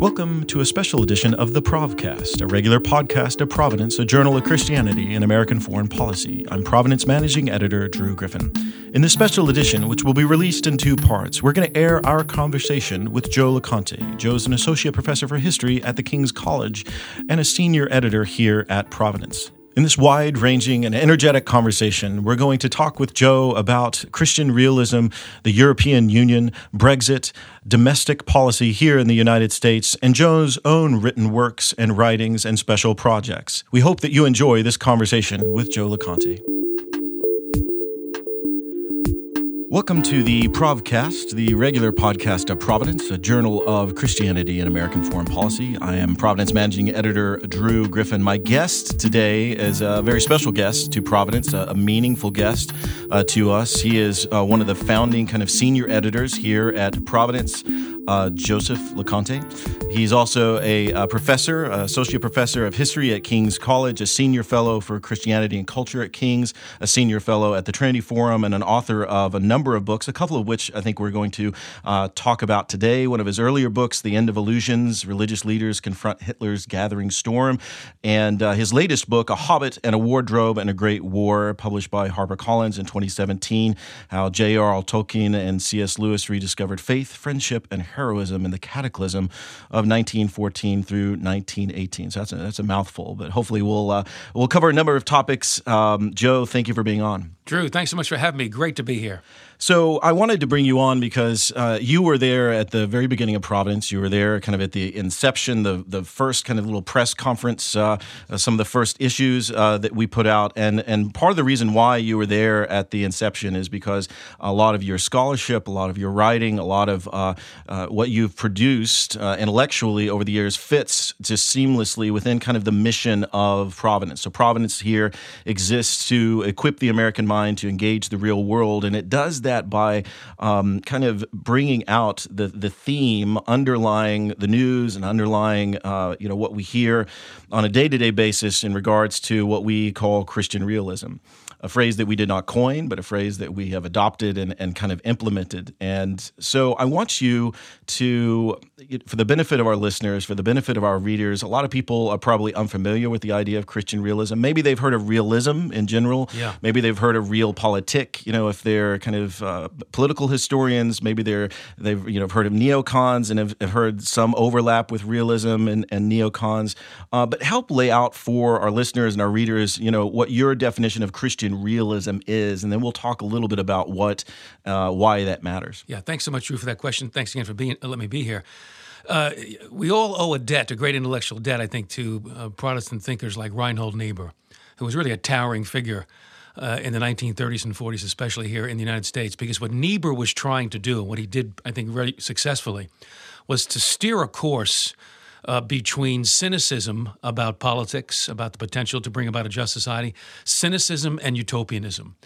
Welcome to a special edition of the Provcast, a regular podcast of Providence, a journal of Christianity and American foreign policy. I'm Providence managing editor Drew Griffin. In this special edition, which will be released in two parts, we're going to air our conversation with Joe LoConte. Joe's an associate professor for history at the King's College and a senior editor here at Providence. In this wide ranging and energetic conversation, we're going to talk with Joe about Christian realism, the European Union, Brexit, domestic policy here in the United States, and Joe's own written works and writings and special projects. We hope that you enjoy this conversation with Joe LoConte. Welcome to the Provcast, the regular podcast of Providence, a journal of Christianity and American foreign policy. I am Providence managing editor Drew Griffin. My guest today is a very special guest to Providence, a, a meaningful guest uh, to us. He is uh, one of the founding kind of senior editors here at Providence uh, Joseph LoConte. He's also a, a professor, a associate professor of history at King's College, a senior fellow for Christianity and culture at King's, a senior fellow at the Trinity Forum, and an author of a number of books, a couple of which I think we're going to uh, talk about today. One of his earlier books, The End of Illusions Religious Leaders Confront Hitler's Gathering Storm, and uh, his latest book, A Hobbit and a Wardrobe and a Great War, published by HarperCollins in 2017, How J.R.R. Tolkien and C.S. Lewis Rediscovered Faith, Friendship, and heroism in the cataclysm of 1914 through 1918. So that's a, that's a mouthful, but hopefully we'll uh, we'll cover a number of topics. Um, Joe, thank you for being on. Drew, thanks so much for having me. Great to be here. So I wanted to bring you on because uh, you were there at the very beginning of Providence. You were there kind of at the inception, the the first kind of little press conference, uh, uh, some of the first issues uh, that we put out, and and part of the reason why you were there at the inception is because a lot of your scholarship, a lot of your writing, a lot of uh, what you've produced intellectually over the years fits just seamlessly within kind of the mission of Providence. So Providence here exists to equip the American mind to engage the real world, and it does that that by um, kind of bringing out the the theme underlying the news and underlying uh, you know what we hear on a day to day basis in regards to what we call Christian realism a phrase that we did not coin, but a phrase that we have adopted and, and kind of implemented. And so I want you to, for the benefit of our listeners, for the benefit of our readers, a lot of people are probably unfamiliar with the idea of Christian realism. Maybe they've heard of realism in general. Yeah. Maybe they've heard of realpolitik. You know, if they're kind of uh, political historians, maybe they're they've you know heard of neocons and have, have heard some overlap with realism and, and neocons. Uh, but help lay out for our listeners and our readers, you know, what your definition of Christian realism is, and then we'll talk a little bit about what uh, why that matters. Yeah, thanks so much, Drew, for that question. Thanks again for being uh, let me be here. Uh, we all owe a debt, a great intellectual debt, I think, to uh, Protestant thinkers like Reinhold Niebuhr, who was really a towering figure. Uh, in the 1930s and 40s, especially here in the United States, because what Niebuhr was trying to do, what he did, I think, very successfully, was to steer a course uh, between cynicism about politics, about the potential to bring about a just society, cynicism and utopianism.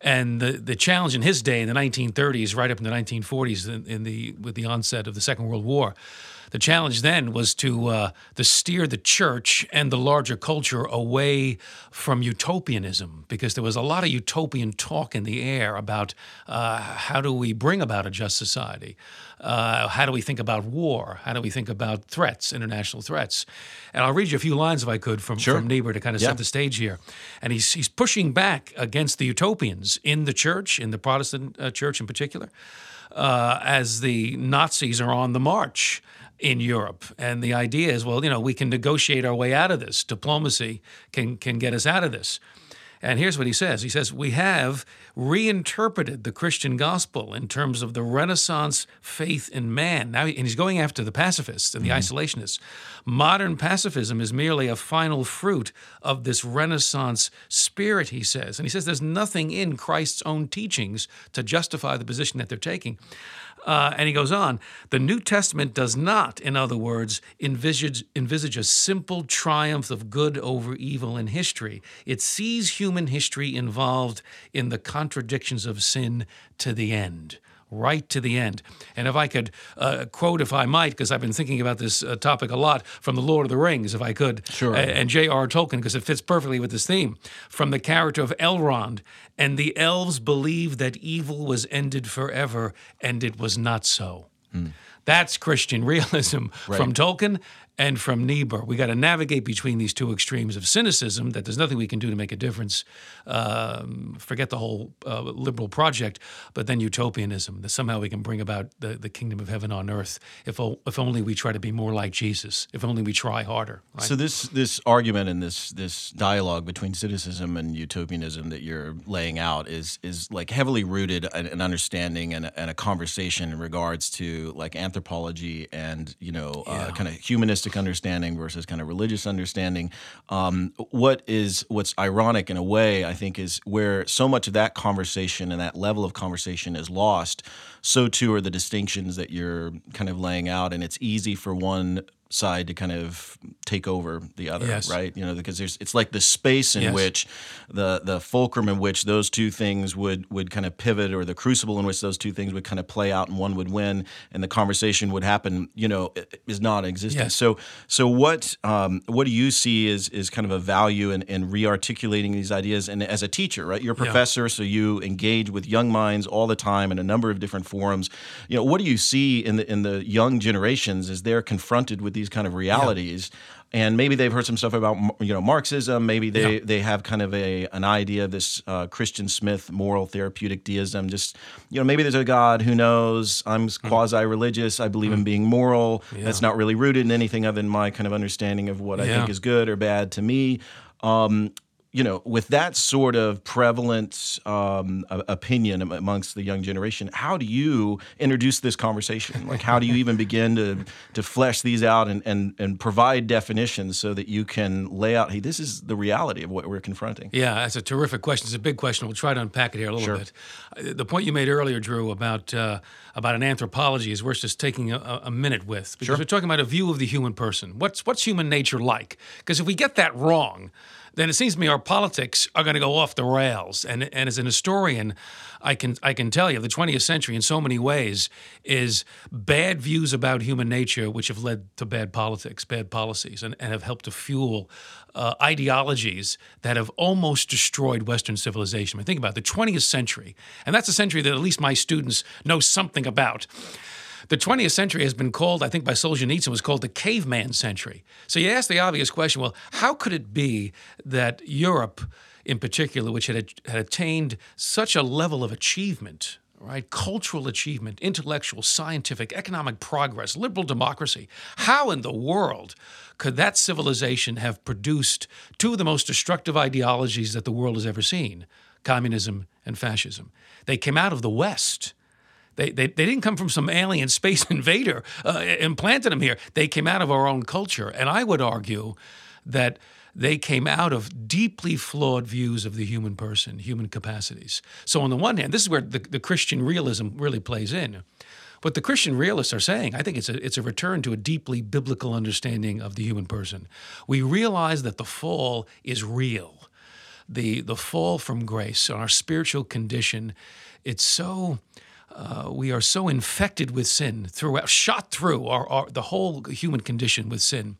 And the, the challenge in his day, in the 1930s, right up in the 1940s, in, in the with the onset of the Second World War, the challenge then was to uh, to steer the church and the larger culture away from utopianism, because there was a lot of utopian talk in the air about uh, how do we bring about a just society, uh, how do we think about war, how do we think about threats, international threats, and I'll read you a few lines if I could from sure. from Niebuhr to kind of yeah. set the stage here, and he's he's pushing back against the utopians in the church, in the Protestant uh, church in particular. Uh, as the Nazis are on the march in Europe. And the idea is, well, you know, we can negotiate our way out of this. Diplomacy can can get us out of this. And here's what he says. He says, We have reinterpreted the Christian gospel in terms of the Renaissance faith in man. Now, and he's going after the pacifists and the mm-hmm. isolationists. Modern pacifism is merely a final fruit of this Renaissance spirit, he says. And he says there's nothing in Christ's own teachings to justify the position that they're taking. Uh, and he goes on the New Testament does not, in other words, envisage, envisage a simple triumph of good over evil in history. It sees human history involved in the contradictions of sin to the end right to the end. And if I could uh, quote, if I might, because I've been thinking about this uh, topic a lot from The Lord of the Rings, if I could, sure. and J.R. Tolkien, because it fits perfectly with this theme, from the character of Elrond. And the elves believed that evil was ended forever, and it was not so. Hmm. That's Christian realism Right. from Tolkien and from Niebuhr. We got to navigate between these two extremes of cynicism that there's nothing we can do to make a difference. Um, forget the whole uh, liberal project, but then utopianism that somehow we can bring about the, the kingdom of heaven on earth if, o- if only we try to be more like Jesus, if only we try harder. Right? So this this argument and this this dialogue between cynicism and utopianism that you're laying out is is like heavily rooted in an understanding and a, and a conversation in regards to like anthropology and you know uh, kind of humanistic understanding versus kind of religious understanding. Um, what is what's ironic in a way I think is where so much of that conversation and that level of conversation is lost. So too are the distinctions that you're kind of laying out, and it's easy for one side to kind of take over the other, Yes. right? You know, because there's it's like the space in Yes. which the the fulcrum in which those two things would would kind of pivot, or the crucible in which those two things would kind of play out, and one would win, and the conversation would happen. You know, is not existent. Yes. So so what um, what do you see is is kind of a value in, in re-articulating these ideas? And as a teacher, right, you're a professor, so you engage with young minds all the time in a number of different forums. You know, what do you see in the in the young generations as they're confronted with these kind of realities? And maybe they've heard some stuff about you know Marxism. Maybe they, Yeah. they have kind of a an idea of this uh, Christian Smith moral therapeutic deism. Just you know maybe there's a God who knows I'm Hmm. quasi religious. I believe in being moral. That's not really rooted in anything other than my kind of understanding of what I think is good or bad to me. Um, you know, with that sort of prevalent um, opinion amongst the young generation, how do you introduce this conversation? Like, how do you even begin to to flesh these out and and and provide definitions so that you can lay out, hey, this is the reality of what we're confronting. Yeah, that's a terrific question. It's a big question. We'll try to unpack it here a little Sure. bit. Uh, The point you made earlier, Drew, about uh, about an anthropology is worth just taking a, a- a minute with because we're talking about a view of the human person. What's what's human nature like? Because if we get that wrong, then it seems to me our politics are going to go off the rails. And and as an historian, I can I can tell you the 20th century in so many ways is bad views about human nature, which have led to bad politics, bad policies, and, and have helped to fuel uh, ideologies that have almost destroyed Western civilization. I mean, think about it, the 20th century, and that's a century that at least my students know something about. The 20th century has been called, I think by Solzhenitsyn, was called the caveman century. So you ask the obvious question well, how could it be that Europe, in particular, which had, had attained such a level of achievement, right, cultural achievement, intellectual, scientific, economic progress, liberal democracy, how in the world could that civilization have produced two of the most destructive ideologies that the world has ever seen communism and fascism? They came out of the West. They, they, they didn't come from some alien space invader uh, implanted them here. They came out of our own culture. And I would argue that they came out of deeply flawed views of the human person, human capacities. So, on the one hand, this is where the, the Christian realism really plays in. What the Christian realists are saying, I think it's a, it's a return to a deeply biblical understanding of the human person. We realize that the fall is real the the fall from grace our spiritual condition it's so uh, we are so infected with sin throughout shot through our, our the whole human condition with sin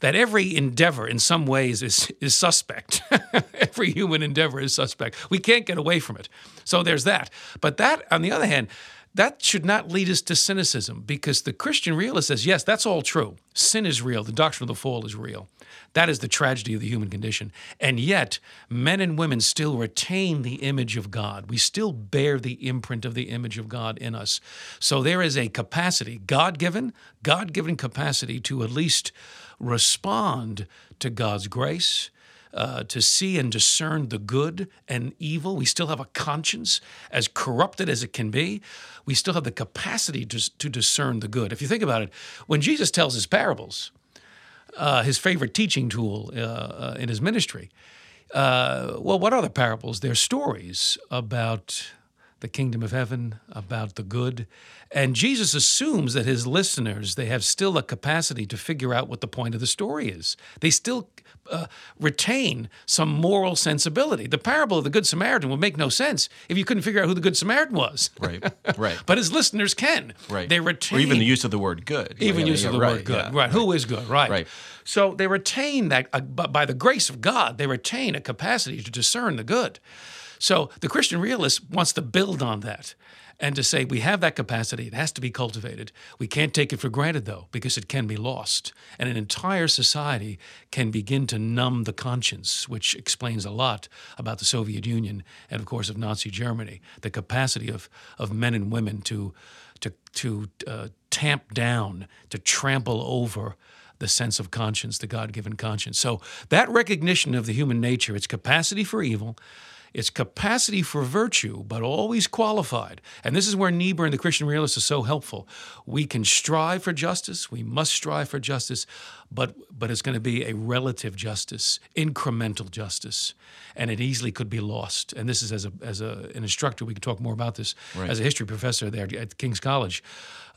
that every endeavor in some ways is is suspect every human endeavor is suspect we can't get away from it so there's that but that on the other hand that should not lead us to cynicism because the Christian realist says, yes, that's all true. Sin is real. The doctrine of the fall is real. That is the tragedy of the human condition. And yet, men and women still retain the image of God. We still bear the imprint of the image of God in us. So there is a capacity, God given, God given capacity to at least respond to God's grace uh, to see and discern the good and evil. We still have a conscience, as corrupted as it can be. We still have the capacity to, to discern the good. If you think about it, when Jesus tells his parables, uh, his favorite teaching tool uh, uh, in his ministry, uh, well, what are the parables? They're stories about the kingdom of heaven, about the good. And Jesus assumes that his listeners, they have still a capacity to figure out what the point of the story is. They still uh, retain some moral sensibility. The parable of the Good Samaritan would make no sense if you couldn't figure out who the Good Samaritan was. Right, right. but his listeners can. Right. They retain. or even the use of the word good. even Yeah, use of the right, word good. yeah. Right. Who is good? Right. Right. So they retain that, uh, but by the grace of God, they retain a capacity to discern the good. So the Christian realist wants to build on that and to say we have that capacity. It has to be cultivated. We can't take it for granted, though, because it can be lost. And an entire society can begin to numb the conscience, which explains a lot about the Soviet Union and, of course, of Nazi Germany. The capacity of, of men and women to, to, to uh, tamp down, to trample over the sense of conscience, the God given conscience. So that recognition of the human nature, its capacity for evil, its capacity for virtue, but always qualified. And this is where Niebuhr and the Christian realist is so helpful. We can strive for justice, we must strive for justice, but, but it's going to be a relative justice, incremental justice, and it easily could be lost. And this is as, a, as a, an instructor, we can talk more about this, right. as a history professor there at King's College.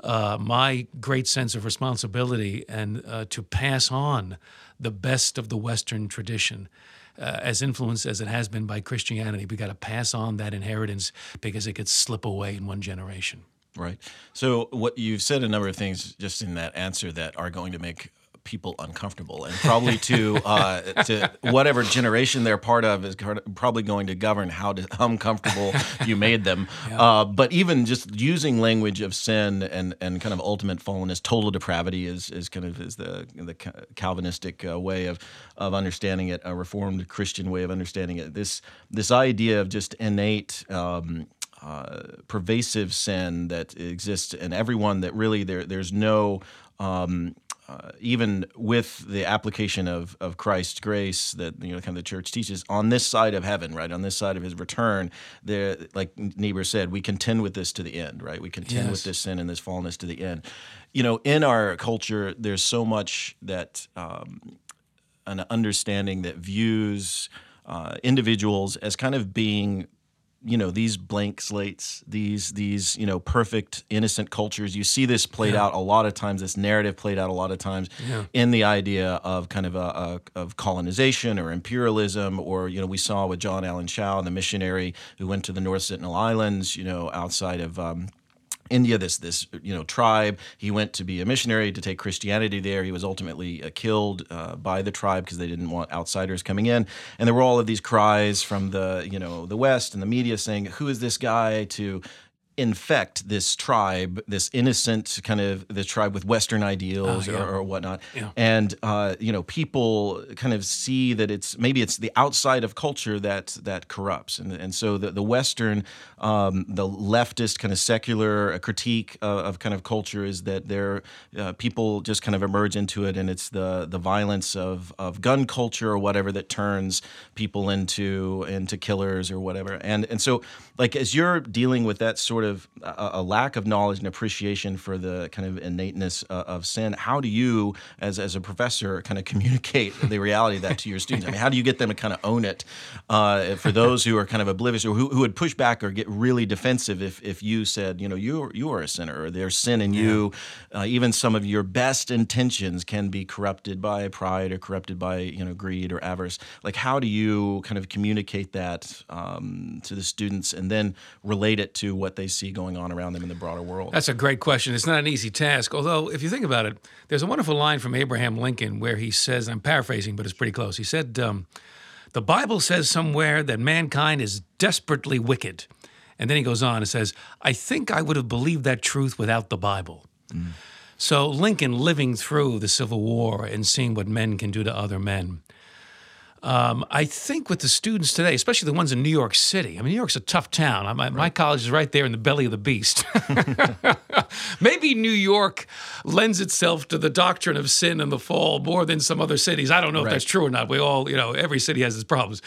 Uh, my great sense of responsibility and uh, to pass on the best of the Western tradition uh, as influenced as it has been by Christianity, we got to pass on that inheritance because it could slip away in one generation. Right. So, what you've said a number of things just in that answer that are going to make people uncomfortable, and probably to uh, to whatever generation they're part of is probably going to govern how to, uncomfortable you made them. Yeah. Uh, but even just using language of sin and and kind of ultimate fallenness, total depravity is is kind of is the the Calvinistic uh, way of of understanding it, a Reformed Christian way of understanding it. This this idea of just innate. Um, uh, pervasive sin that exists in everyone that really there there's no um, uh, even with the application of, of Christ's grace that you know kind of the church teaches on this side of heaven, right on this side of His return, there, like Niebuhr said, we contend with this to the end, right? We contend yes. with this sin and this fallenness to the end. You know, in our culture, there's so much that um, an understanding that views uh, individuals as kind of being you know these blank slates these these you know perfect innocent cultures you see this played yeah. out a lot of times this narrative played out a lot of times yeah. in the idea of kind of a, a, of colonization or imperialism or you know we saw with John Allen Chau the missionary who went to the North Sentinel Islands you know outside of um, India, this this you know tribe. He went to be a missionary to take Christianity there. He was ultimately uh, killed uh, by the tribe because they didn't want outsiders coming in. And there were all of these cries from the you know the West and the media saying, "Who is this guy to infect this tribe, this innocent kind of the tribe with Western ideals oh, yeah. or, or, whatnot, yeah. and uh, you know people kind of see that it's maybe it's the outside of culture that that corrupts, and and so the the Western, um, the leftist kind of secular critique of, of kind of culture is that there uh, people just kind of emerge into it, and it's the the violence of of gun culture or whatever that turns people into into killers or whatever, and and so like as you're dealing with that sort of a, a lack of knowledge and appreciation for the kind of innateness uh, of sin, how do you, as as a professor, kind of communicate the reality of that to your students? I mean, how do you get them to kind of own it? Uh, for those who are kind of oblivious or who, who would push back or get really defensive if if you said, you know, you you are a sinner or there's sin in yeah. you, uh, even some of your best intentions can be corrupted by pride or corrupted by you know greed or avarice. Like, how do you kind of communicate that um, to the students? and then relate it to what they see going on around them in the broader world? That's a great question. It's not an easy task. Although, if you think about it, there's a wonderful line from Abraham Lincoln where he says, I'm paraphrasing, but it's pretty close. He said, um, The Bible says somewhere that mankind is desperately wicked. And then he goes on and says, I think I would have believed that truth without the Bible. Mm. So, Lincoln living through the Civil War and seeing what men can do to other men, um, I think with the students today, especially the ones in New York City, I mean, New York's a tough town. My, right. my college is right there in the belly of the beast. Maybe New York lends itself to the doctrine of sin and the fall more than some other cities. I don't know right. if that's true or not. We all, you know, every city has its problems.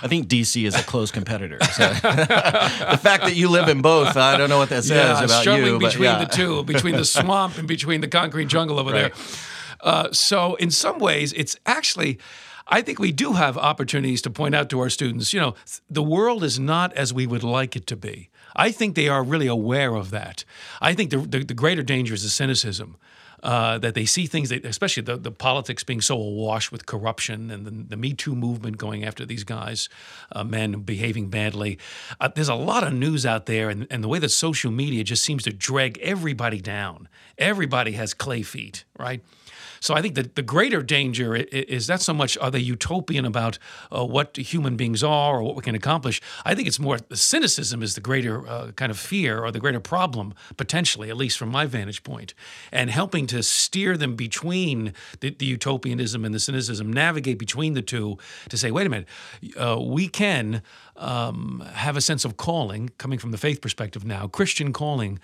I think DC is a close competitor. So. the fact that you live in both, I don't know what that says yeah, about struggling you. between yeah. the two, between the swamp and between the concrete jungle over right. there. Uh, so, in some ways, it's actually I think we do have opportunities to point out to our students, you know, the world is not as we would like it to be. I think they are really aware of that. I think the, the, the greater danger is the cynicism. uh, that they see things, that, especially the, the politics being so awash with corruption and the, the Me Too movement going after these guys, uh, men behaving badly. Uh, there's a lot of news out there, and, and the way that social media just seems to drag everybody down. Everybody has clay feet, right? So I think that the greater danger is not so much are they utopian about uh, what human beings are or what we can accomplish. I think it's more the cynicism is the greater uh, kind of fear or the greater problem potentially, at least from my vantage point, and helping to steer them between the, the utopianism and the cynicism, navigate between the two to say, wait a minute, uh, we can um, have a sense of calling coming from the faith perspective now, Christian calling,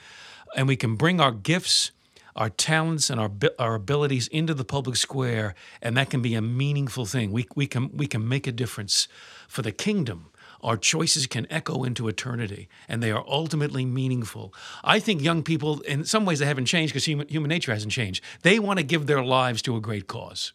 and we can bring our gifts our talents and our our abilities into the public square, and that can be a meaningful thing. We we can we can make a difference for the kingdom. Our choices can echo into eternity, and they are ultimately meaningful. I think young people, in some ways, they haven't changed because human, human nature hasn't changed. They want to give their lives to a great cause,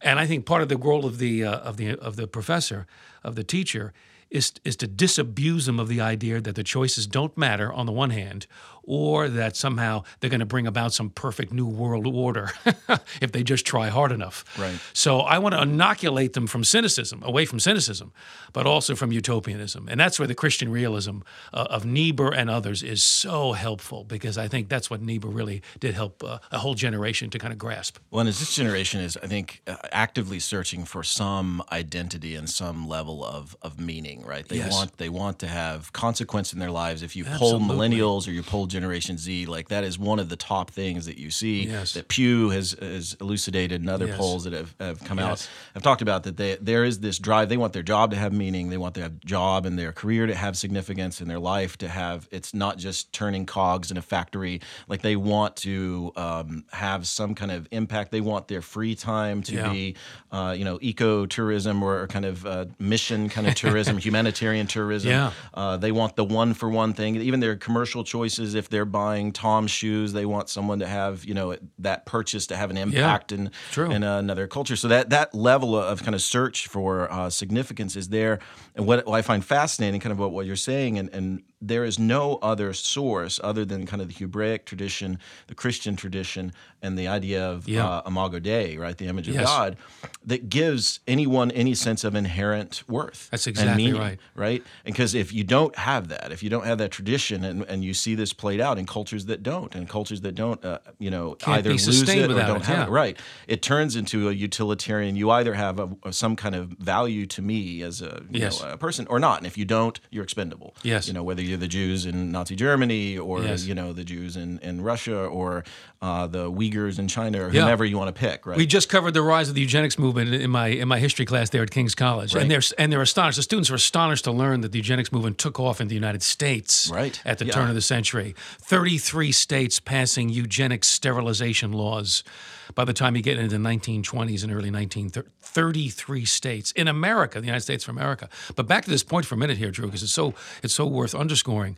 and I think part of the role of the uh, of the of the professor, of the teacher, is, is to disabuse them of the idea that the choices don't matter on the one hand, or that somehow they're going to bring about some perfect new world order if they just try hard enough. Right. So I want to inoculate them from cynicism, away from cynicism, but also from utopianism. And that's where the Christian realism uh, of Niebuhr and others is so helpful because I think that's what Niebuhr really did help uh, a whole generation to kind of grasp. Well, and this generation is, I think, uh, actively searching for some identity and some level of, of meaning, right? They yes. want they want to have consequence in their lives. If you Absolutely. poll millennials or you poll Generation Z, like that is one of the top things that you see yes. that Pew has, has elucidated and other yes. polls that have, have come yes. out have talked about that they, there is this drive. They want their job to have meaning. They want their job and their career to have significance in their life to have. It's not just turning cogs in a factory. Like they want to um, have some kind of impact. They want their free time to yeah. be, uh, you know, eco tourism or kind of uh, mission kind of tourism, humanitarian tourism. Yeah. Uh, they want the one for one thing. Even their commercial choices, if they're buying Tom's shoes, they want someone to have, you know, that purchase to have an impact in, True. in another culture. So that, that level of kind of search for uh, significance is there. And what, what I find fascinating, kind of what, what you're saying, and, and there is no other source other than kind of the Hebraic tradition, the Christian tradition, and the idea of Yeah. uh, Imago Dei, right, the image of Yes. God, that gives anyone any sense of inherent worth. That's and exactly meaning, right. Right, because if you don't have that, if you don't have that tradition, and, and you see this played out in cultures that don't, and cultures that don't, uh, you know, Can't either lose it or don't it, have yeah. it, right? It turns into a utilitarian. You either have a, a- some kind of value to me as a, you Yes. know, a person or not, and if you don't, you're expendable. Yes. you know, whether the Jews in Nazi Germany or Yes. you know the Jews in, in Russia or uh, the Uyghurs in China or Yeah. whomever you want to pick, right? We just covered the rise of the eugenics movement in my in my history class there at King's College, Right. and they're and they're astonished. The students are astonished to learn that the eugenics movement took off in the United States Right. at the Yeah. turn of the century. Thirty three states passing eugenics sterilization laws. By the time you get into the 1920s and early 1930s, 33 states in America, the United States of America. But back to this point for a minute here, Drew, because it's so it's so worth underscoring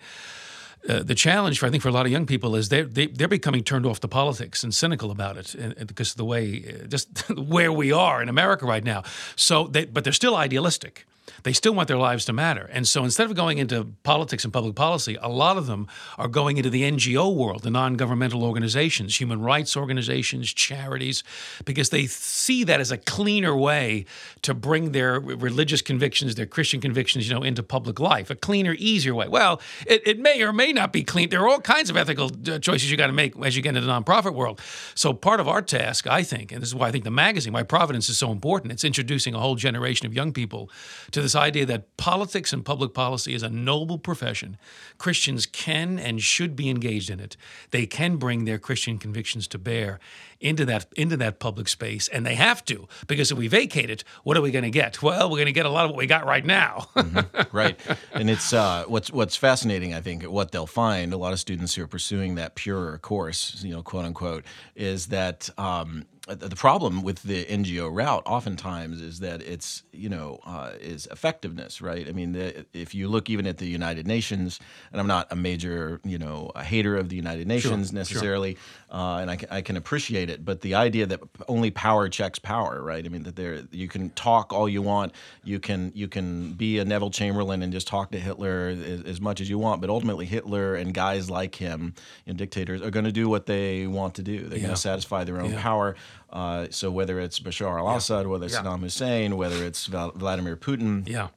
uh, the challenge for I think for a lot of young people is they're they, they're becoming turned off to politics and cynical about it and, and because of the way uh, just where we are in America right now. So they but they're still idealistic. They still want their lives to matter. And so instead of going into politics and public policy, a lot of them are going into the NGO world, the non governmental organizations, human rights organizations, charities, because they see that as a cleaner way to bring their religious convictions, their Christian convictions, you know, into public life. A cleaner, easier way. Well, it, it may or may not be clean. There are all kinds of ethical uh, choices you got to make as you get into the nonprofit world. So part of our task, I think, and this is why I think the magazine, why Providence is so important, it's introducing a whole generation of young people to this idea that politics and public policy is a noble profession. Christians can and should be engaged in it. They can bring their Christian convictions to bear into that into that public space, and they have to because if we vacate it, what are we going to get? Well, we're going to get a lot of what we got right now. right and it's uh, what's what's fascinating i think what they'll find a lot of students who are pursuing that purer course you know quote unquote is that um, the problem with the NGO route oftentimes is that it's you know uh, is effectiveness, right? I mean, the, if you look even at the United Nations, and I'm not a major you know a hater of the United Nations Sure, necessarily, uh, and I can, I can appreciate it, but the idea that only power checks power, right? I mean that there you can talk all you want, you can you can be a Neville Chamberlain and just talk to Hitler as, as much as you want, but ultimately Hitler and guys like him, you know, dictators, are going to do what they want to do. They're Yeah. going to satisfy their own Yeah. power. Uh, so whether it's Bashar al-Assad, whether it's Yeah. Saddam Hussein, whether it's Vladimir Putin, Yeah.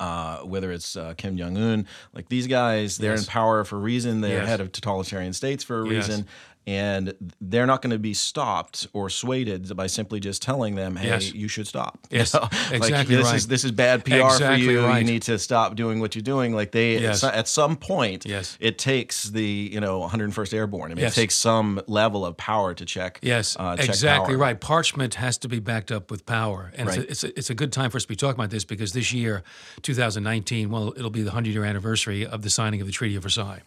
uh, whether it's uh, Kim Jong Un, like these guys, they're Yes. in power for a reason. They're Yes. head of totalitarian states for a Yes. And they're not going to be stopped or swayed by simply just telling them, "Hey, Yes. you should stop." Yes, like, exactly this right. is this is bad PR Exactly for you. right. You need to stop doing what you're doing. Like they, at Yes. at some point, Yes. it takes the you know 101st Airborne. I mean, Yes. it takes some level of power to check. Yes, uh, check exactly power. right. Parchment has to be backed up with power, and Right. it's, a, it's, a, it's a good time for us to be talking about this because this year, 2019, well, it'll be the 100 year anniversary of the signing of the Treaty of Versailles,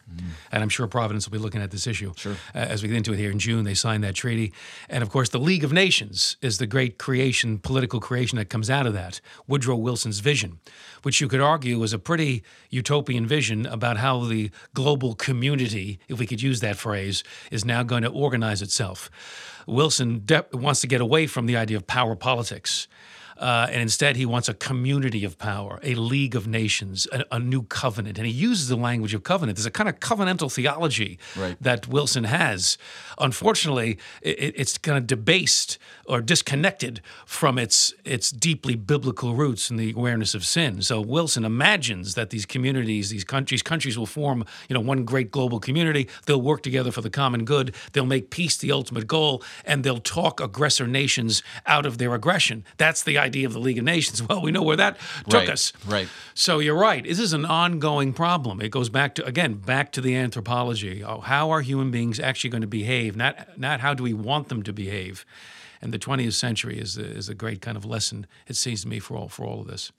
and I'm sure Providence will be looking at this issue Sure. uh, as we get into it here in June. They signed that treaty, and of course, the League of Nations is the great creation, political creation that comes out of that. Woodrow Wilson's vision, which you could argue was a pretty utopian vision about how the global community, if we could use that phrase, is now going to organize itself. Wilson de- wants to get away from the idea of power politics. Uh, and instead, he wants a community of power, a league of nations, a, a new covenant. And he uses the language of covenant. There's a kind of covenantal theology Right. that Wilson has. Unfortunately, it, it's kind of debased or disconnected from its its deeply biblical roots in the awareness of sin. So Wilson imagines that these communities, these countries, countries will form, you know, one great global community. They'll work together for the common good. They'll make peace the ultimate goal, and they'll talk aggressor nations out of their aggression. That's the idea of the League of Nations. Well, we know where that took Right, us. right. So you're right. This is an ongoing problem. It goes back to again back to the anthropology. Oh, how are human beings actually going to behave? Not not how do we want them to behave? And the 20th century is a, is a great kind of lesson. It seems to me for all for all of this.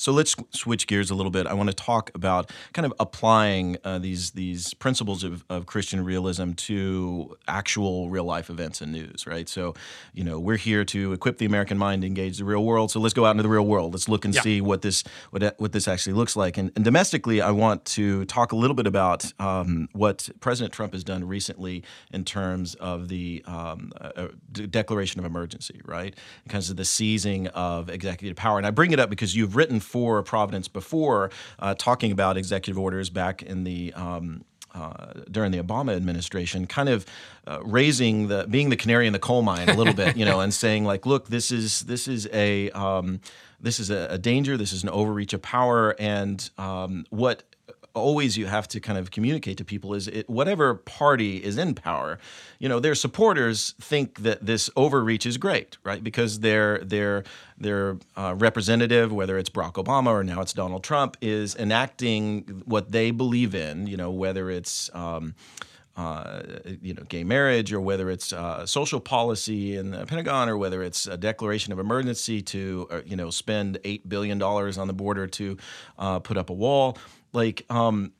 So let's switch gears a little bit. I want to talk about kind of applying uh, these these principles of, of Christian realism to actual real life events and news, right? So, you know, we're here to equip the American mind to engage the real world. So let's go out into the real world. Let's look and Yeah. see what this what what this actually looks like. And, and domestically, I want to talk a little bit about um, what President Trump has done recently in terms of the um, uh, d- declaration of emergency, right? Because of the seizing of executive power. And I bring it up because you've written for Providence before, uh, talking about executive orders back in the. Um, uh, during the Obama administration, kind of uh, raising the being the canary in the coal mine a little bit, you know, and saying like, look, this is this is a um, this is a, a danger, this is an overreach of power, and um, what always you have to kind of communicate to people is it, whatever party is in power, you know, their supporters think that this overreach is great, right? Because their their their uh, representative, whether it's Barack Obama or now it's Donald Trump, is enacting what they believe in, you know, whether it's um, uh, you know, gay marriage, or whether it's uh, social policy in the Pentagon, or whether it's a declaration of emergency to, uh, you know, spend eight billion dollars on the border to uh, put up a wall. Like, um,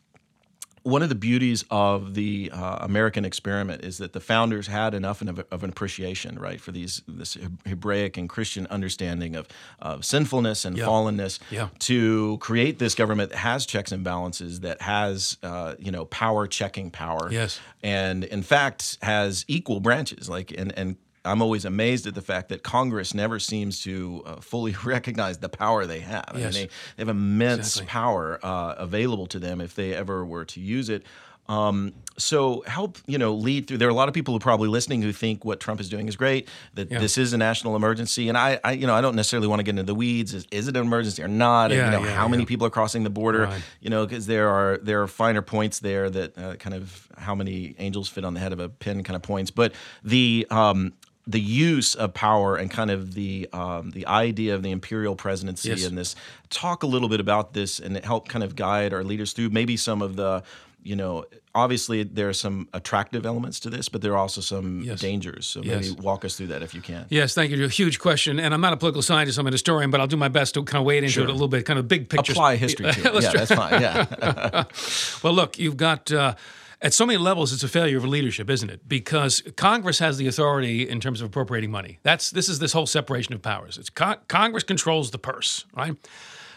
one of the beauties of the uh, American experiment is that the founders had enough of, of an appreciation, right, for these this Hebraic and Christian understanding of, of sinfulness and Yeah. fallenness, Yeah. to create this government that has checks and balances, that has uh, you know power checking power, Yes. and in fact has equal branches. Like and and I'm always amazed at the fact that Congress never seems to uh, fully recognize the power they have. I mean, Yes. they, they have immense Exactly. power uh, available to them if they ever were to use it. Um, so help you know lead through. There are a lot of people who are probably listening who think what Trump is doing is great. That Yeah. this is a national emergency, and I, I, you know, I don't necessarily want to get into the weeds. Is, is it an emergency or not? And, Yeah, you know, yeah, how many people are crossing the border? Right. You know, because there are there are finer points there that uh, kind of how many angels fit on the head of a pin kind of points. But the um, the use of power and kind of the um, the idea of the imperial presidency Yes. and this talk a little bit about this and help kind of guide our leaders through maybe some of the you know obviously there are some attractive elements to this but there are also some Yes. dangers so Yes. maybe walk us through that if you can Yes, thank you. A huge question, and I'm not a political scientist. I'm an historian, but I'll do my best to kind of wade into Sure. it a little bit, kind of big picture. apply history to it yeah that's fine yeah Well, look, you've got uh, at so many levels, it's a failure of leadership, isn't it? Because Congress has the authority in terms of appropriating money. That's this is this whole separation of powers. It's con- Congress controls the purse, right?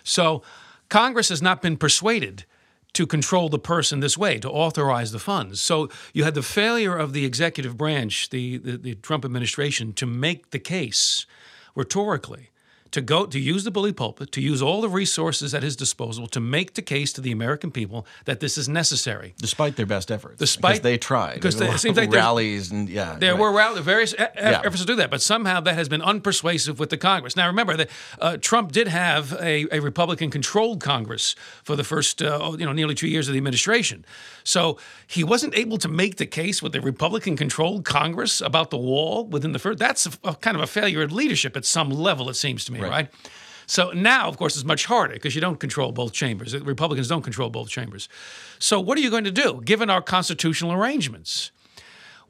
So Congress has not been persuaded to control the purse in this way, to authorize the funds. So you had the failure of the executive branch, the, the, the Trump administration, to make the case rhetorically to go to use the bully pulpit, to use all the resources at his disposal to make the case to the American people that this is necessary, despite their best efforts. Despite they tried, because it seems like rallies and yeah, there right. were rally, various efforts to do that, but somehow that has been unpersuasive with the Congress. Now remember that uh, Trump did have a, a Republican-controlled Congress for the first uh, you know nearly two years of the administration, so he wasn't able to make the case with the Republican-controlled Congress about the wall within the first. That's a, a kind of a failure of leadership at some level, it seems to me, Right. right? So now, of course, it's much harder because you don't control both chambers. Republicans don't control both chambers. So what are you going to do, given our constitutional arrangements?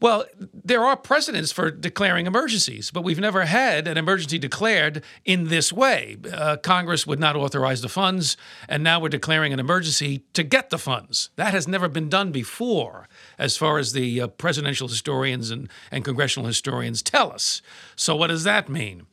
Well, there are precedents for declaring emergencies, but we've never had an emergency declared in this way. Uh, Congress would not authorize the funds, and now we're declaring an emergency to get the funds. That has never been done before, as far as the uh, presidential historians and, and congressional historians tell us. So, what does that mean?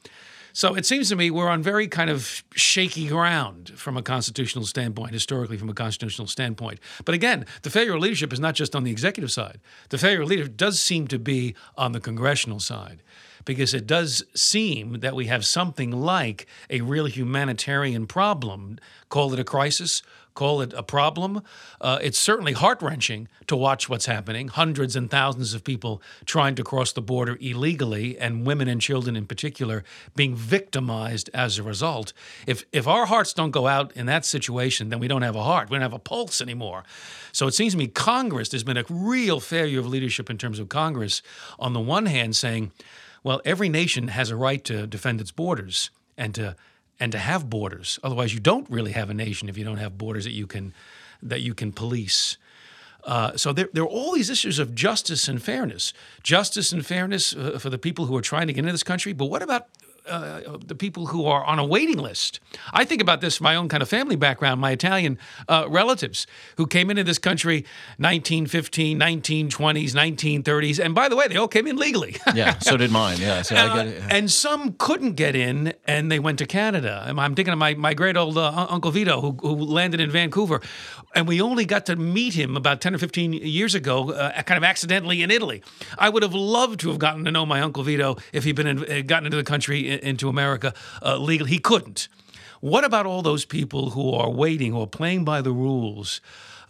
So it seems to me we're on very kind of shaky ground from a constitutional standpoint, historically from a constitutional standpoint. But again, the failure of leadership is not just on the executive side. The failure of leadership does seem to be on the congressional side because it does seem that we have something like a real humanitarian problem. Call it a crisis, call it a problem. Uh, it's certainly heart wrenching to watch what's happening. Hundreds and thousands of people trying to cross the border illegally, and women and children in particular being victimized as a result. If, if our hearts don't go out in that situation, then we don't have a heart. We don't have a pulse anymore. So it seems to me Congress, there's been a real failure of leadership in terms of Congress, on the one hand, saying, well, every nation has a right to defend its borders and to and to have borders. Otherwise, you don't really have a nation if you don't have borders that you can that you can police. Uh, so there, there are all these issues of justice and fairness. Justice and fairness uh, for the people who are trying to get into this country. But what about uh, the people who are on a waiting list. I think about this from my own kind of family background, my Italian uh, relatives who came into this country 1915, 1920s, 1930s. And by the way, they all came in legally. yeah, so did mine. Yeah, so I Uh, get it. and some couldn't get in, and they went to Canada. I'm, I'm thinking of my, my great old uh, Uncle Vito, who, who landed in Vancouver, and we only got to meet him about 10 or 15 years ago, uh, kind of accidentally in Italy. I would have loved to have gotten to know my Uncle Vito if he'd been in, uh, gotten into the country, into America uh, legally. He couldn't. What about all those people who are waiting or playing by the rules?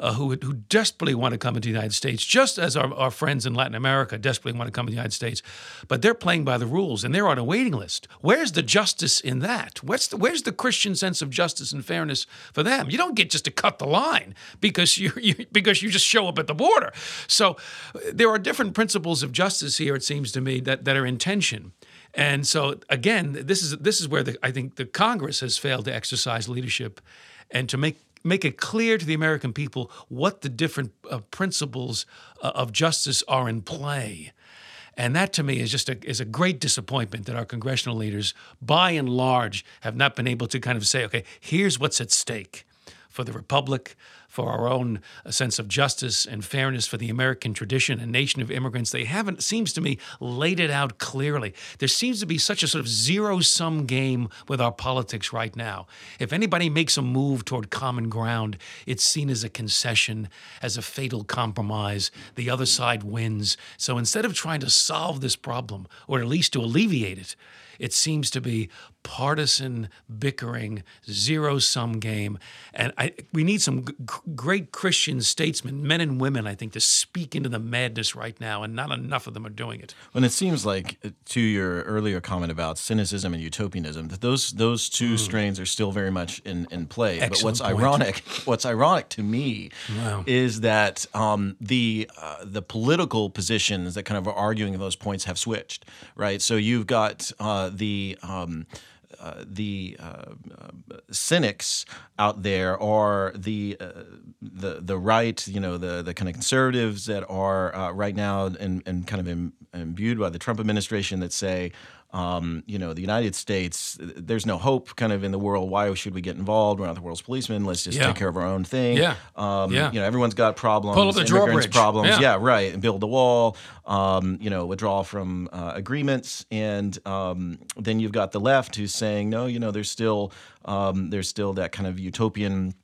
uh, who, who desperately want to come into the United States, just as our, our friends in Latin America desperately want to come to the United States, but they're playing by the rules and they're on a waiting list. Where's the justice in that? Where's the, where's the Christian sense of justice and fairness for them? You don't get just to cut the line because you, you because you just show up at the border. So uh, there are different principles of justice here. It seems to me that that are in tension. And so again, this is this is where the, I think the Congress has failed to exercise leadership and to make make it clear to the American people what the different uh, principles uh, of justice are in play. And that to me is just a, is a great disappointment that our congressional leaders, by and large, have not been able to kind of say, okay, here's what's at stake for the Republic, for our own uh, sense of justice and fairness, for the American tradition and nation of immigrants. They haven't, seems to me, laid it out clearly. There seems to be such a sort of zero sum game with our politics right now. If anybody makes a move toward common ground, it's seen as a concession, as a fatal compromise. The other side wins. So instead of trying to solve this problem, or at least to alleviate it, it seems to be partisan bickering, zero sum game. And I, we need some g- great Christian statesmen, men and women, I think, to speak into the madness right now, and not enough of them are doing it. And it seems like, uh, to your earlier comment about cynicism and utopianism, that those those two strains are still very much in, in play. but Hmm. What's point. ironic, what's ironic to me, Wow. is that um, the uh, the political positions that kind of are arguing those points have switched, right? So you've got uh, the um, uh, the uh, uh, cynics out there are the uh, the the right, you know, the the kind of conservatives that are right now and and kind of im- imbued by the Trump administration that say. Um, you know, the United States, there's no hope kind of in the world. Why should we get involved? We're not the world's policemen. Let's just Yeah. take care of our own thing. Yeah. Um, Yeah. You know, everyone's got problems. Pull up the drawbridge. problems. Yeah. Yeah, right. And build the wall. Um, you know, withdraw from uh, agreements, and um, then you've got the left who's saying, no, you know, there's still um, there's still that kind of utopian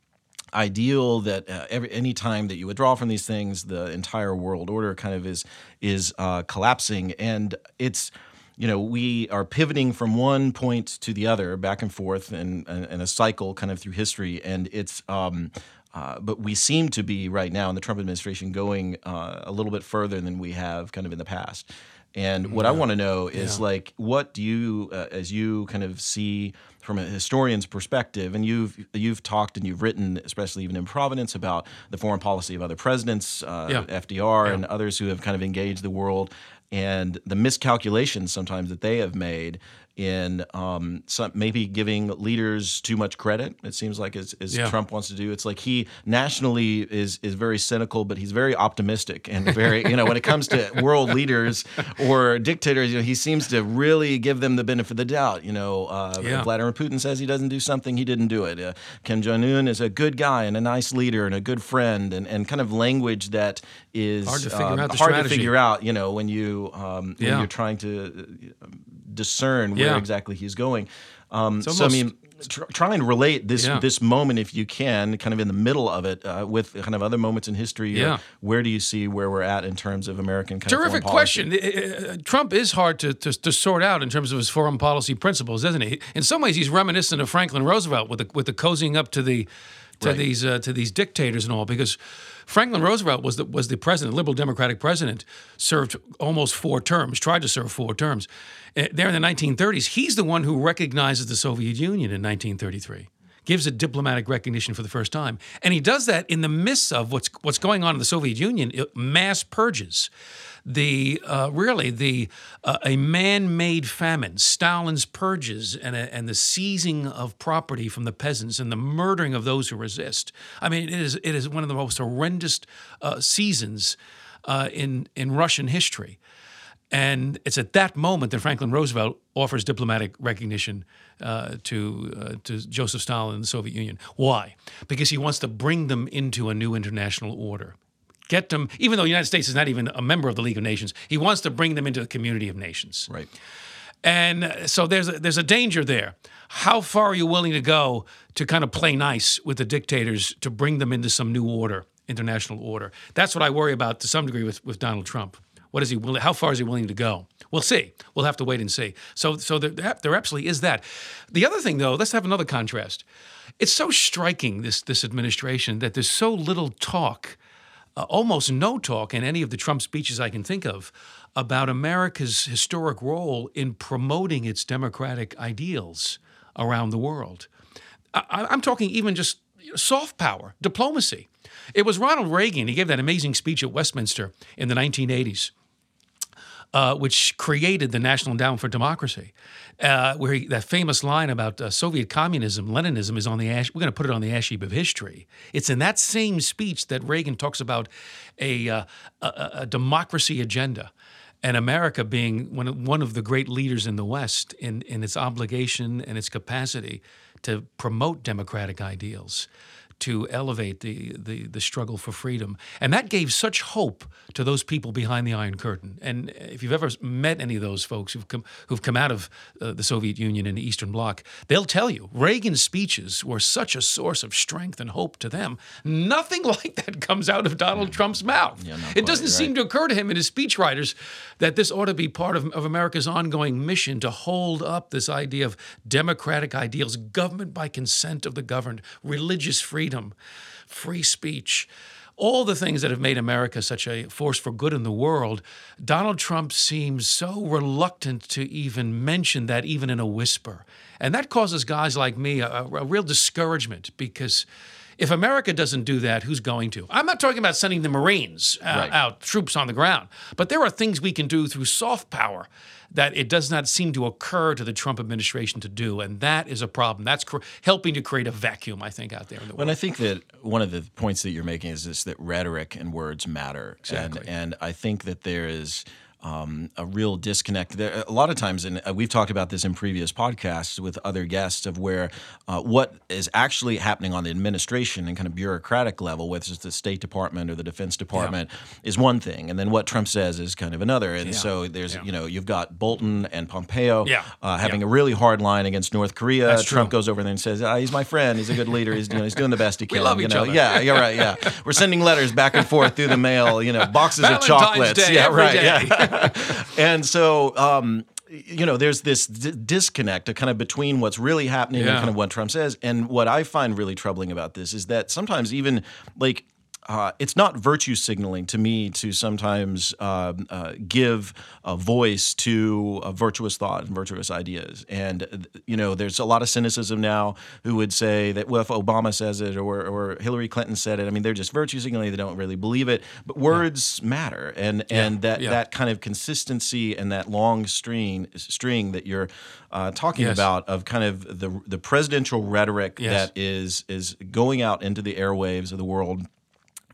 ideal that uh, every any time that you withdraw from these things, the entire world order kind of is is uh, collapsing, and it's you know we are pivoting from one point to the other, back and forth, and and a cycle kind of through history, and it's. Um, uh, but we seem to be right now in the Trump administration going uh, a little bit further than we have kind of in the past. And what I want to know is Yeah. like, what do you, uh, as you kind of see from a historian's perspective, and you've you've talked and you've written, especially even in Providence, about the foreign policy of other presidents, uh, Yeah. FDR and others who have kind of engaged the world, and the miscalculations sometimes that they have made in um, some, maybe giving leaders too much credit. It seems like as, as Yeah. Trump wants to do. It's like he nationally is is very cynical, but he's very optimistic and very you know when it comes to world leaders or dictators, you know he seems to really give them the benefit of the doubt. You know, uh, Yeah. Vladimir Putin says he doesn't do something, he didn't do it. Uh, Kim Jong Un is a good guy and a nice leader and a good friend, and, and kind of language that is Hard to figure um, out the hard strategy. to figure out. You know, when you um, when Yeah. you're trying to uh, discern where Yeah. exactly he's going. Um, It's so I mean, tr- try and relate this Yeah. this moment if you can, kind of in the middle of it, uh, with kind of other moments in history. Yeah. where do you see where we're at in terms of American kind Terrific of question. Uh, Trump is hard to, to, to sort out in terms of his foreign policy principles, isn't he? In some ways, he's reminiscent of Franklin Roosevelt with the with the cozying up to the to Right. these uh, to these dictators and all, because Franklin Roosevelt was the was the president, liberal Democratic president, served almost four terms, tried to serve four terms. Uh, there in the 1930s, he's the one who recognizes the Soviet Union in 1933 gives a diplomatic recognition for the first time. And he does that in the midst of what's what's going on in the Soviet Union, mass purges. The uh, really the uh, a man-made famine, Stalin's purges, and a, and the seizing of property from the peasants and the murdering of those who resist. I mean, it is it is one of the most horrendous uh, seasons uh, in in Russian history. And it's at that moment that Franklin Roosevelt offers diplomatic recognition uh, to uh, to Joseph Stalin and the Soviet Union. Why? Because he wants to bring them into a new international order. Get them, even though the United States is not even a member of the League of Nations, he wants to bring them into the community of nations. Right. And uh, so there's a, there's a danger there. How far are you willing to go to kind of play nice with the dictators to bring them into some new order, international order? That's what I worry about to some degree with, with Donald Trump. What is he willing? How far is he willing to go? We'll see. We'll have to wait and see. So, so there, there absolutely is that. The other thing, though, let's have another contrast. It's so striking this this administration that there's so little talk uh, almost no talk in any of the Trump speeches I can think of about America's historic role in promoting its democratic ideals around the world. I, I'm talking even just soft power, diplomacy. It was Ronald Reagan. He gave that amazing speech at Westminster in the 1980s. Uh, which created the National Endowment for Democracy, uh, where he, that famous line about uh, Soviet communism, Leninism is on the ash. We're going to put it on the ash heap of history. It's in that same speech that Reagan talks about a, uh, a, a democracy agenda, and America being one of, one of the great leaders in the West in, in its obligation and its capacity to promote democratic ideals to elevate the, the the struggle for freedom, and that gave such hope to those people behind the Iron Curtain. And if you've ever met any of those folks who've come who've come out of uh, the Soviet Union and the Eastern Bloc, they'll tell you Reagan's speeches were such a source of strength and hope to them. Nothing like that comes out of Donald Trump's mouth. Yeah, it doesn't seem to occur to him and his speechwriters that this ought to be part of, of America's ongoing mission to hold up this idea of democratic ideals, government by consent of the governed, religious freedom, free speech. All the things that have made America such a force for good in the world, Donald Trump seems so reluctant to even mention that, even in a whisper. And that causes guys like me a, a real discouragement because if America doesn't do that, who's going to? I'm not talking about sending the Marines uh, Right. out, troops on the ground, but there are things we can do through soft power that it does not seem to occur to the Trump administration to do, and that is a problem. That's cr- helping to create a vacuum, I think, out there in the world. And I think that one of the points that you're making is this that rhetoric and words matter. Exactly. And, and I think that there is um, a real disconnect. There, a lot of times, and uh, we've talked about this in previous podcasts with other guests, of where uh, what is actually happening on the administration and kind of bureaucratic level, whether it's the State Department or the Defense Department, yeah. is one thing, and then what Trump says is kind of another. And yeah. so there's, yeah. you know, you've got Bolton and Pompeo uh, having a really hard line against North Korea. That's Trump true. goes over there and says, ah, "He's my friend. He's a good leader. He's, you know, he's doing the best he can." we love you each know? other. Yeah, you're right. Yeah, we're sending letters back and forth through the mail. You know, boxes of chocolates. Day, yeah, right. Day. Yeah, and so. Um, you know, there's this d- disconnect kind of between what's really happening yeah. and kind of what Trump says. And what I find really troubling about this is that sometimes even like uh, it's not virtue signaling to me to sometimes uh, uh, give a voice to a virtuous thought and virtuous ideas. And, uh, you know, there's a lot of cynicism now who would say that, well, if Obama says it or, or Hillary Clinton said it, I mean, they're just virtue signaling. They don't really believe it. But words yeah. matter. And, yeah. and that, yeah. that kind of consistency and that long string, string that you're uh, talking yes. about of kind of the, the presidential rhetoric yes. that is, is going out into the airwaves of the world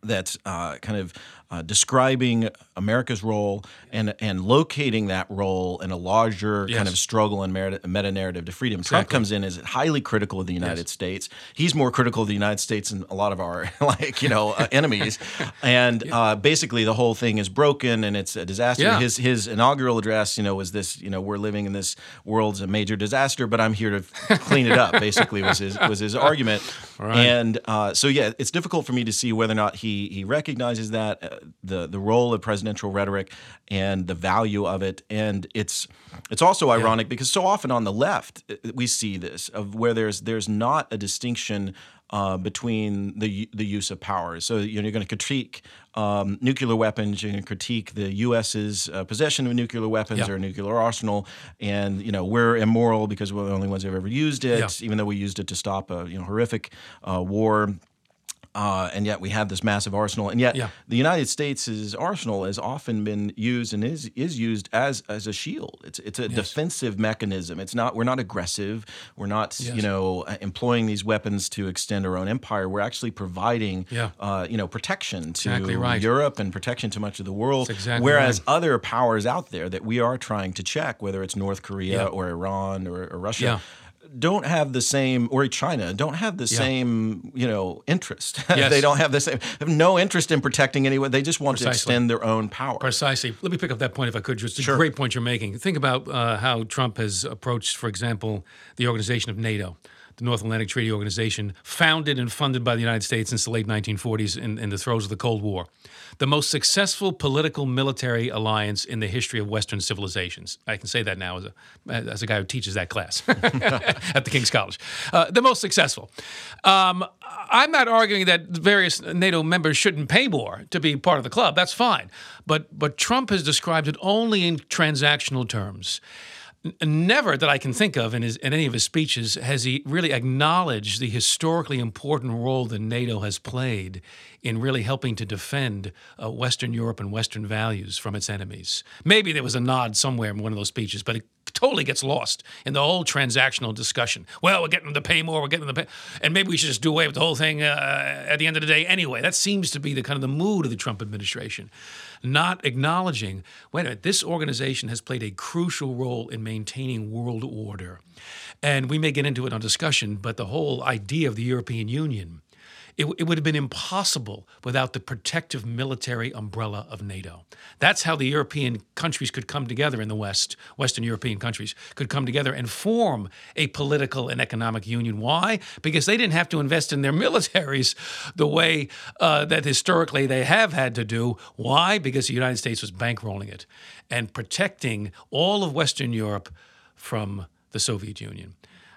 that's uh, kind of uh, describing America's role and and locating that role in a larger yes. kind of struggle and meta narrative to freedom. Exactly. Trump comes in as highly critical of the United yes. States. He's more critical of the United States than a lot of our like you know uh, enemies. And uh, basically, the whole thing is broken and it's a disaster. Yeah. His his inaugural address, you know, was this you know we're living in this world's a major disaster, but I'm here to clean it up. Basically, was his was his argument. Right. And uh, so yeah, it's difficult for me to see whether or not he he recognizes that uh, the the role of presidential rhetoric and the value of it. And it's it's also ironic yeah. because so often on the left uh, we see this of where there's there's not a distinction uh, between the the use of power. So you know, you're going to critique um, nuclear weapons. You're going to critique the U.S.'s uh, possession of nuclear weapons yeah. or nuclear arsenal, and you know we're immoral because we're the only ones who've ever used it, yeah. even though we used it to stop a you know horrific uh, war. Uh, and yet we have this massive arsenal, and yet yeah. the United States' arsenal has often been used and is is used as as a shield. It's it's a yes. defensive mechanism. It's not we're not aggressive. We're not yes. you know employing these weapons to extend our own empire. We're actually providing yeah. uh, you know protection to exactly right. Europe and protection to much of the world. Exactly whereas right. other powers out there that we are trying to check, whether it's North Korea yeah. or Iran or, or Russia don't have the same or China don't have the yeah. same you know interest. Yes. they don't have the same have no interest in protecting anyone. They just want Precisely. to extend their own power. Precisely. Let me pick up that point if I could. Just a Sure. great point you're making. Think about uh, how Trump has approached, for example, the organization of NATO. The North Atlantic Treaty Organization, founded and funded by the United States since the late 1940s in, in the throes of the Cold War. The most successful political military alliance in the history of Western civilizations. I can say that now as a, as a guy who teaches that class at the King's College. Uh, the most successful. Um, I'm not arguing that various NATO members shouldn't pay more to be part of the club. That's fine. But, but Trump has described it only in transactional terms never that I can think of in, his, in any of his speeches has he really acknowledged the historically important role that NATO has played in really helping to defend uh, Western Europe and Western values from its enemies. Maybe there was a nod somewhere in one of those speeches, but it totally gets lost in the whole transactional discussion. Well, we're getting them to pay more, we're getting them to pay, and maybe we should just do away with the whole thing uh, at the end of the day anyway. That seems to be the kind of the mood of the Trump administration not acknowledging wait a minute, this organization has played a crucial role in maintaining world order. And we may get into it on discussion, but the whole idea of the European Union. It, it, would have been impossible without the protective military umbrella of NATO. That's how the European countries could come together in the West, Western European countries could come together and form a political and economic union. Why? Because they didn't have to invest in their militaries the way uh, that historically they have had to do. Why? Because the United States was bankrolling it and protecting all of Western Europe from the Soviet Union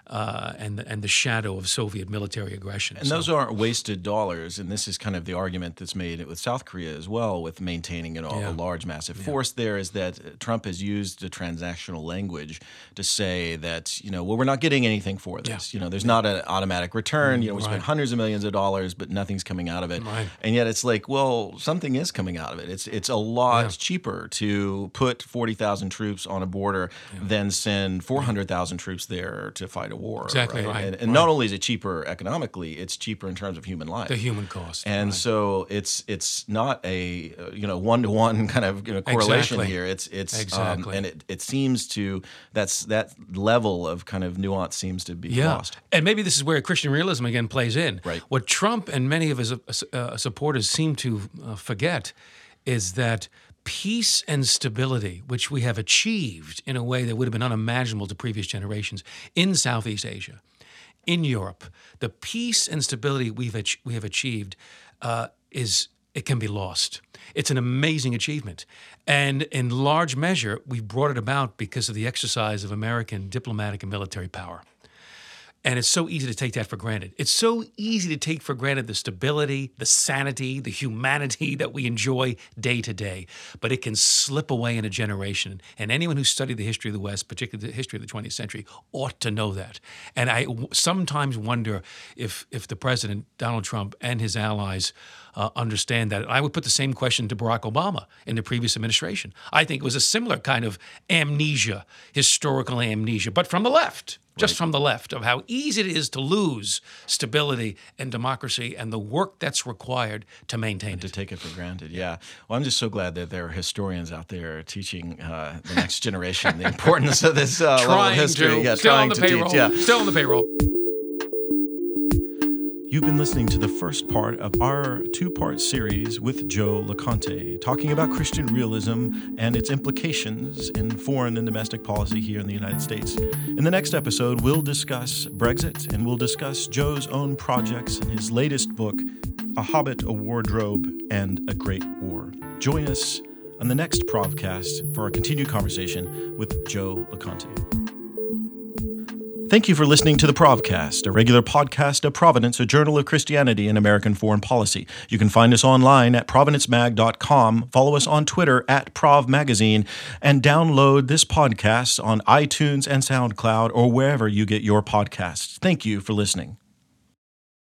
uh, and and the shadow of Soviet military aggression. And so. those aren't wasted dollars. And this is kind of the argument that's made with South Korea as well, with maintaining an, Yeah. a large, massive Yeah. force there. Is that Trump has used the transactional language to say that you know, well, we're not getting anything for this. You know, there's not an automatic return. You know, we spent hundreds of millions of dollars, but nothing's coming out of it. Right. And yet, it's like, well, something is coming out of it. It's it's a lot Yeah. cheaper to put forty thousand troops on a border than send four hundred thousand troops there to fight a a war. Exactly right. right, And, and right. not only is it cheaper economically, it's cheaper in terms of human life. The human cost. and right. so it's it's not a uh, you know one to one kind of you know, correlation Exactly. here. It's it's um, Exactly. and it, it seems to that's that level of kind of nuance seems to be yeah. lost. And maybe this is where Christian realism again plays in. Right. What Trump and many of his uh, uh, supporters seem to uh, forget is that peace and stability, which we have achieved in a way that would have been unimaginable to previous generations in Southeast Asia, in Europe, the peace and stability we've we have achieved uh, is it can be lost. It's an amazing achievement, and in large measure, we brought it about because of the exercise of American diplomatic and military power. And it's so easy to take that for granted. It's so easy to take for granted the stability, the sanity, the humanity that we enjoy day to day. But it can slip away in a generation. And anyone who studied the history of the West, particularly the history of the 20th century, ought to know that. And I sometimes wonder if, if the president, Donald Trump, and his allies uh, understand that. I would put the same question to Barack Obama in the previous administration. I think it was a similar kind of amnesia, historical amnesia, but from the left just from the left of how easy it is to lose stability and democracy and the work that's required to maintain To it. take it for granted, yeah. Well, I'm just so glad that there are historians out there teaching uh, the next generation the importance of this uh, level of history. to, yeah, still trying on the to payroll, teach. Yeah. still on the payroll. You've been listening to the first part of our two part series with Joe Loconte, talking about Christian realism and its implications in foreign and domestic policy here in the United States. In the next episode, we'll discuss Brexit and we'll discuss Joe's own projects and his latest book, A Hobbit, a Wardrobe, and a Great War. Join us on the next Provcast for our continued conversation with Joe Loconte. Thank you for listening to the Provcast, a regular podcast of Providence, a journal of Christianity and American foreign policy. You can find us online at providencemag.com, follow us on Twitter at ProvMagazine, and download this podcast on iTunes and SoundCloud or wherever you get your podcasts. Thank you for listening.